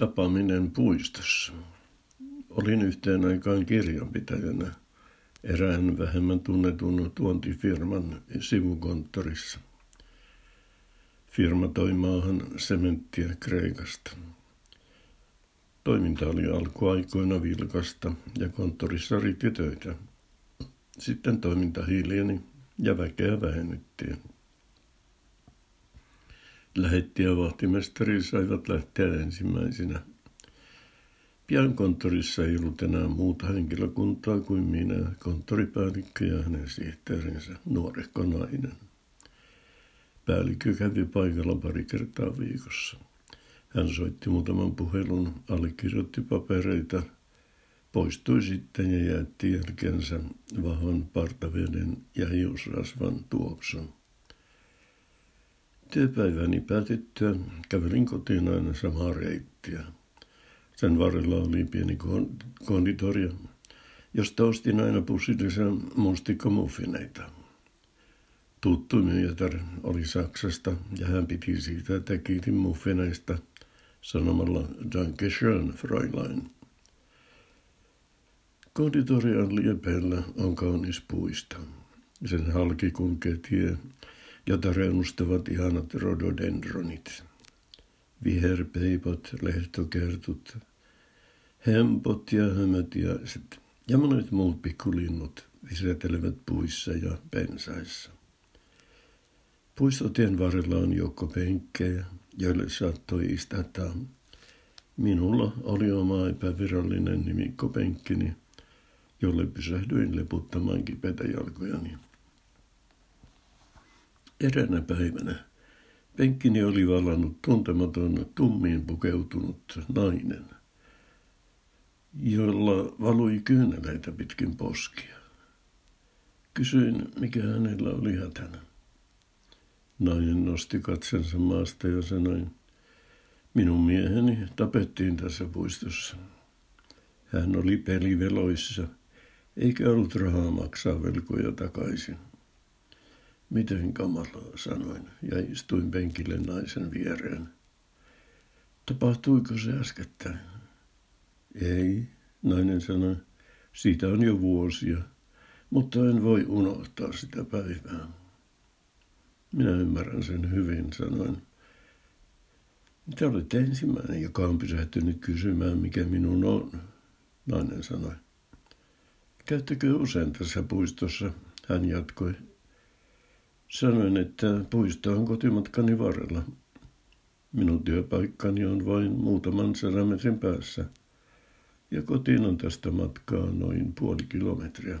Tapaaminen puistossa. Olin yhteen aikaan kirjanpitäjänä erään vähemmän tunnetun tuontifirman sivukonttorissa. Firma toi maahan sementtiä Kreikasta. Toiminta oli alkuaikoina vilkasta ja konttorissa riitti töitä. Sitten toiminta hiljeni ja väkeä vähennettiin. Lähetti ja vahtimestari saivat lähteä ensimmäisenä. Pian konttorissa ei ollut enää muuta henkilökuntaa kuin minä, konttoripäällikkö ja hänen sihteerinsä, nuorehko nainen. Päällikkö kävi paikalla pari kertaa viikossa. Hän soitti muutaman puhelun, allekirjoitti papereita, poistui sitten ja jätti jälkeensä vahvan partaveden ja hiusrasvan tuoksun. Työpäiväni päätettyä kävelin kotiin aina samaa reittiä. Sen varrella oli pieni konditoria, josta ostin aina pussillisen mustikkamuffineita. Tuttu myyjätär oli Saksasta ja hän piti siitä, että kiitin muffineista sanomalla Danke schön, Fräulein. Konditorian liepeillä on kaunis puisto. Sen halki kulkee tie, jota reunustavat ihanat rododendronit. Viherpeipot, lehtokertut, hempot ja hömötiaiset ja monet muut pikkulinnut visetelevät puissa ja pensaissa. Puistotien varrella on joukko penkkejä, joille saattoi istahtaa. Minulla oli oma epävirallinen nimikkopenkkini, jolle pysähdyin leputtamaan kipeitä jalkojani. Eräänä päivänä penkkini oli vallannut tuntematon tummiin pukeutunut nainen, jolla valui kyyneleitä pitkin poskia. Kysyin, mikä hänellä oli hätänä. Nainen nosti katsensa maasta ja sanoi, minun mieheni tapettiin tässä puistossa. Hän oli peliveloissa, eikä ollut rahaa maksaa velkoja takaisin. Miten kamalaa, sanoin ja istuin penkille naisen viereen. Tapahtuiko se äskettäin? Ei, nainen sanoi. Siitä on jo vuosia, mutta en voi unohtaa sitä päivää. Minä ymmärrän sen hyvin, sanoin. Te olette ensimmäinen, joka on pysähtynyt kysymään, mikä minun on, nainen sanoi. Käyttäkö usein tässä puistossa, hän jatkoi. Sanoin, että puisto on kotimatkani varrella. Minun työpaikkani on vain muutaman sadan päässä. Ja kotiin on tästä matkaa noin puoli kilometriä.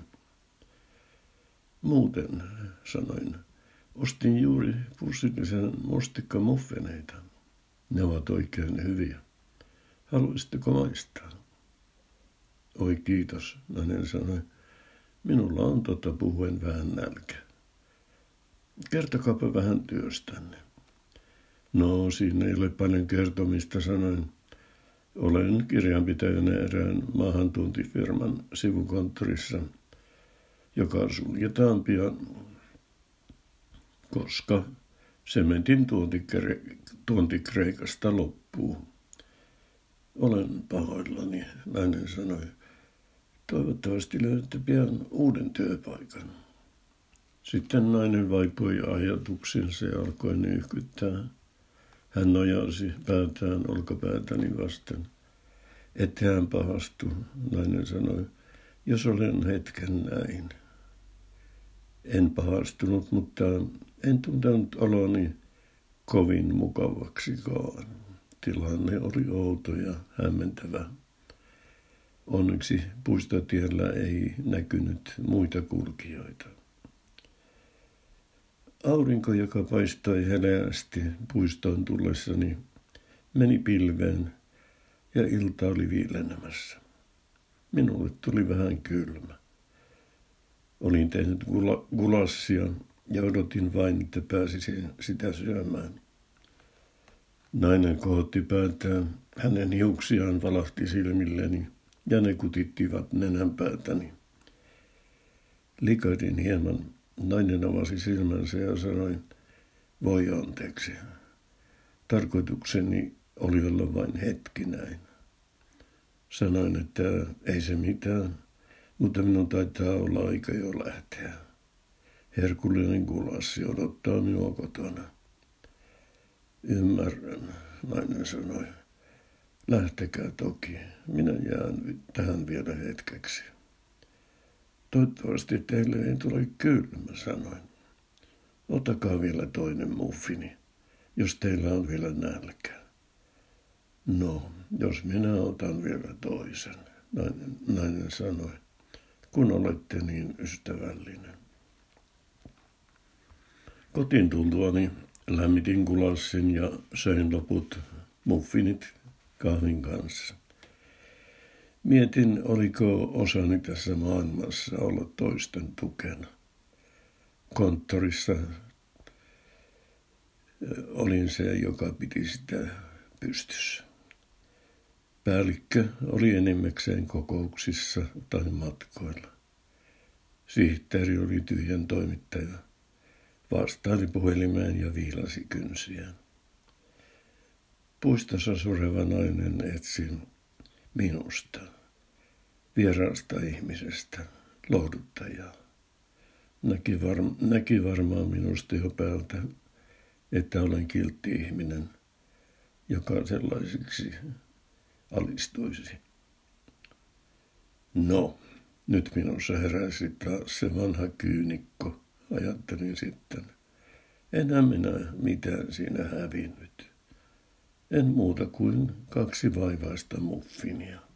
Muuten, sanoin, ostin juuri pussillisen mustikkamuffeneita. Ne ovat oikein hyviä. Haluaisitteko maistaa? Oi kiitos, nainen sanoi. Minulla on totta puhuen vähän nälkä. Kertokaapa vähän työstänne. No, siinä ei ole paljon kertomista, sanoin. Olen kirjanpitäjänä erään maahantuntifirman sivukonttorissa, joka suljetaan pian, koska sementin tuonti, tuonti Kreikasta loppuu. Olen pahoillani, nainen sanoi. Toivottavasti löydätte pian uuden työpaikan. Sitten nainen vaipui ajatuksensa ja alkoi nyhkyttää. Hän nojasi päätään olkapäätäni vasten. Ette hän pahastu, nainen sanoi, jos olen hetken näin. En pahastunut, mutta en tuntenut oloni kovin mukavaksikaan. Tilanne oli outo ja hämmentävä. Onneksi puistotiellä ei näkynyt muita kulkijoita. Aurinko, joka paistoi heleästi puistoon tullessani, meni pilveen ja ilta oli viilenemässä. Minulle tuli vähän kylmä. Olin tehnyt gula- gulassia ja odotin vain, että pääsisin sitä syömään. Nainen kohotti päätään, hänen hiuksiaan valahti silmilleni ja ne kutittivat nenän päätäni. Likaidin hieman Nainen avasi silmänsä ja sanoi, voi anteeksi. Tarkoitukseni oli olla vain hetki näin. Sanoin, että ei se mitään, mutta minun taitaa olla aika jo lähteä. Herkullinen kulassi odottaa minua kotona. Ymmärrän, nainen sanoi. Lähtekää toki, minä jään tähän vielä hetkeksi. Toivottavasti teille ei tule kylmä, sanoin. Ottakaa vielä toinen muffini, jos teillä on vielä nälkä. No, jos minä otan vielä toisen, nainen, nainen sanoi, kun olette niin ystävällinen. Kotiin tultuani lämmitin kulassin ja söin loput muffinit kahvin kanssa. Mietin, oliko osani tässä maailmassa olla toisten tukena. Konttorissa olin se, joka piti sitä pystyssä. Päällikkö oli enimmäkseen kokouksissa tai matkoilla. Sihteeri oli tyhjän toimittaja. Vastaili puhelimeen ja viilasi kynsiään. Puistossa sureva nainen etsi minusta, vieraasta ihmisestä, lohduttajaa. Näki, varm- näki varmaan minusta jo päältä, että olen kiltti ihminen, joka sellaisiksi alistuisi. No, nyt minussa heräsi taas se vanha kyynikko, ajattelin sitten. Enhän minä mitään siinä hävinnyt. En muuta kuin kaksi vaivaista muffinia.